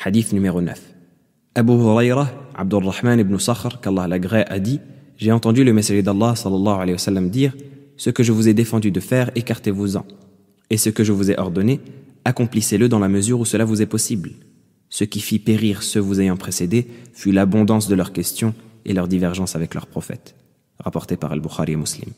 Hadith numéro 9. Abu Huraira, Abdurrahman ibn Sakhr, qu'Allah l'agrée, a dit J'ai entendu le messager d'Allah sallallahu alayhi wa sallam dire Ce que je vous ai défendu de faire, écartez-vous-en. Et ce que je vous ai ordonné, accomplissez-le dans la mesure où cela vous est possible. Ce qui fit périr ceux vous ayant précédés fut l'abondance de leurs questions et leur divergence avec leurs prophètes. Rapporté par Al-Bukhari et Muslim.